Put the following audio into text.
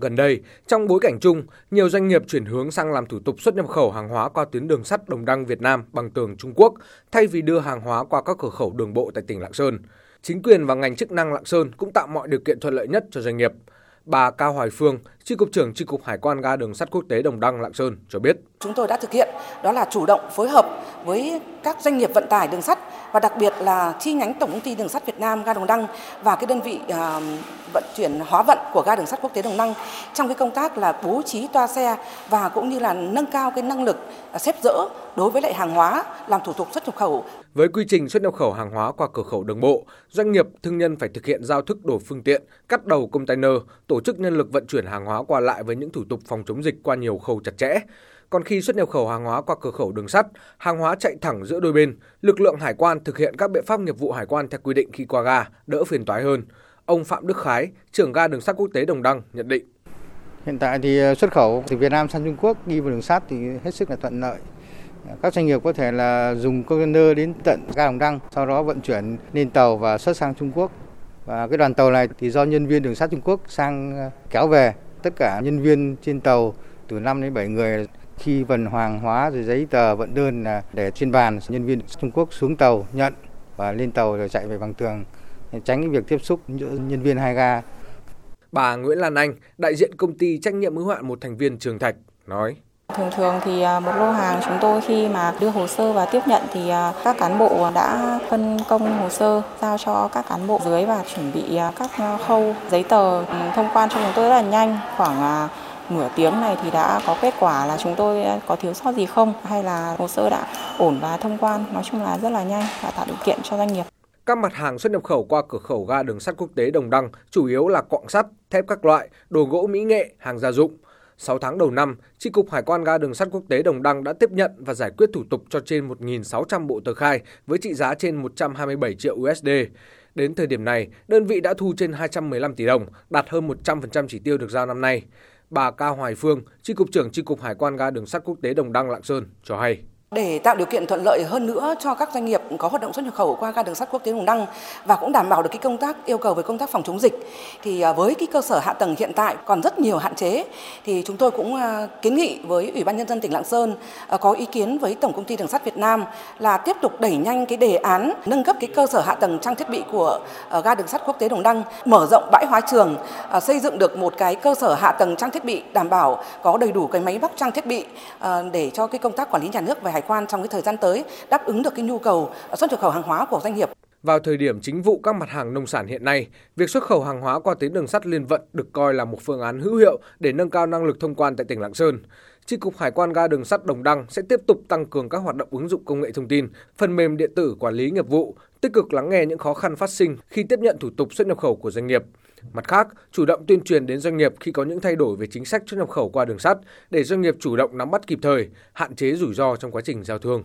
Gần đây, trong bối cảnh chung, nhiều doanh nghiệp chuyển hướng sang làm thủ tục xuất nhập khẩu hàng hóa qua tuyến đường sắt Đồng Đăng Việt Nam bằng tường Trung Quốc thay vì đưa hàng hóa qua các cửa khẩu đường bộ tại tỉnh Lạng Sơn. Chính quyền và ngành chức năng Lạng Sơn cũng tạo mọi điều kiện thuận lợi nhất cho doanh nghiệp. Bà Cao Hoài Phương, Tri cục trưởng Tri cục Hải quan ga đường sắt quốc tế Đồng Đăng Lạng Sơn cho biết. Chúng tôi đã thực hiện đó là chủ động phối hợp với các doanh nghiệp vận tải đường sắt và đặc biệt là chi nhánh Tổng công ty Đường sắt Việt Nam ga Đồng Đăng và cái đơn vị uh, vận chuyển hóa vận của ga đường sắt quốc tế Đồng Năng trong cái công tác là bố trí toa xe và cũng như là nâng cao cái năng lực à, xếp dỡ đối với lại hàng hóa làm thủ tục xuất nhập khẩu. Với quy trình xuất nhập khẩu hàng hóa qua cửa khẩu đường bộ, doanh nghiệp thương nhân phải thực hiện giao thức đổi phương tiện, cắt đầu container, tổ chức nhân lực vận chuyển hàng hóa qua lại với những thủ tục phòng chống dịch qua nhiều khâu chặt chẽ. Còn khi xuất nhập khẩu hàng hóa qua cửa khẩu đường sắt, hàng hóa chạy thẳng giữa đôi bên, lực lượng hải quan thực hiện các biện pháp nghiệp vụ hải quan theo quy định khi qua ga, đỡ phiền toái hơn. Ông Phạm Đức Khái, trưởng ga đường sắt quốc tế Đồng Đăng nhận định. Hiện tại thì ờ, xuất khẩu từ Việt Nam sang Trung Quốc đi vào đường sắt thì hết sức là thuận lợi. Các doanh nghiệp có thể là dùng container đến tận ga Đồng Đăng, sau đó vận chuyển lên tàu và xuất sang Trung Quốc. Và cái đoàn tàu này thì do nhân viên đường sắt Trung Quốc sang ờ, kéo về. Tất cả nhân viên trên tàu từ 5 đến 7 người khi vận hàng hóa rồi giấy tờ vận đơn là để trên bàn nhân viên Trung Quốc xuống tàu nhận và lên tàu rồi chạy về bằng tường tránh cái việc tiếp xúc giữa nhân viên hai ga. Bà Nguyễn Lan Anh, đại diện công ty trách nhiệm hữu hạn một thành viên Trường Thạch nói: Thường thường thì à, một lô hàng chúng tôi khi mà đưa hồ sơ và tiếp nhận thì à, các cán bộ đã phân công hồ sơ giao cho các cán bộ dưới và chuẩn bị à, các khâu giấy tờ ừ, thông quan cho chúng tôi rất là nhanh khoảng nửa tiếng này thì đã có kết quả là chúng tôi có thiếu sót gì không hay là hồ sơ đã ổn và thông quan nói chung là rất là nhanh và tạo điều kiện cho doanh nghiệp. Các mặt hàng xuất nhập khẩu qua cửa khẩu ga đường sắt quốc tế Đồng Đăng chủ yếu là quặng sắt, thép các loại, đồ gỗ mỹ nghệ, hàng gia dụng. 6 tháng đầu năm, Tri cục Hải quan ga đường sắt quốc tế Đồng Đăng đã tiếp nhận và giải quyết thủ tục cho trên 1.600 bộ tờ khai với trị giá trên 127 triệu USD. Đến thời điểm này, đơn vị đã thu trên 215 tỷ đồng, đạt hơn 100% chỉ tiêu được giao năm nay. Bà Cao Hoài Phương, Tri cục trưởng Tri cục Hải quan ga đường sắt quốc tế Đồng Đăng Lạng Sơn cho hay. Để tạo điều kiện thuận lợi hơn nữa cho các doanh nghiệp có hoạt động xuất nhập khẩu qua ga đường sắt quốc tế Đồng Đăng và cũng đảm bảo được cái công tác yêu cầu về công tác phòng chống dịch. Thì à, với cái cơ sở hạ tầng hiện tại còn rất nhiều hạn chế thì chúng tôi cũng à, kiến nghị với Ủy ban nhân dân tỉnh Lạng Sơn à, có ý kiến với Tổng công ty Đường sắt Việt Nam là tiếp tục đẩy nhanh cái đề án nâng cấp cái cơ sở hạ tầng trang thiết bị của ga đường sắt quốc tế Đồng Đăng, mở rộng bãi hóa trường, xây dựng được một cái cơ sở hạ tầng trang thiết bị đảm bảo có đầy đủ cái máy móc trang thiết bị để cho cái công tác quản lý nhà nước về hải quan trong cái thời gian tới đáp ứng được cái nhu cầu ờ, xuất nhập khẩu hàng hóa của doanh nghiệp. Vào thời điểm chính vụ các mặt hàng nông sản hiện nay, việc xuất khẩu hàng hóa qua tuyến đường sắt liên vận được coi là một phương án hữu hiệu để nâng cao năng lực thông quan tại tỉnh Lạng Sơn. Chi cục Hải quan ga đường sắt Đồng Đăng sẽ tiếp tục tăng cường các hoạt động ứng dụng công nghệ thông tin, phần mềm điện tử quản lý nghiệp vụ, tích cực lắng nghe những khó khăn phát sinh khi tiếp nhận thủ tục xuất nhập khẩu của doanh nghiệp. Mặt khác, chủ động tuyên truyền đến doanh nghiệp khi có những thay đổi về chính sách xuất nhập khẩu qua đường sắt để doanh nghiệp chủ động nắm bắt kịp thời, hạn chế rủi ro trong quá trình giao thương.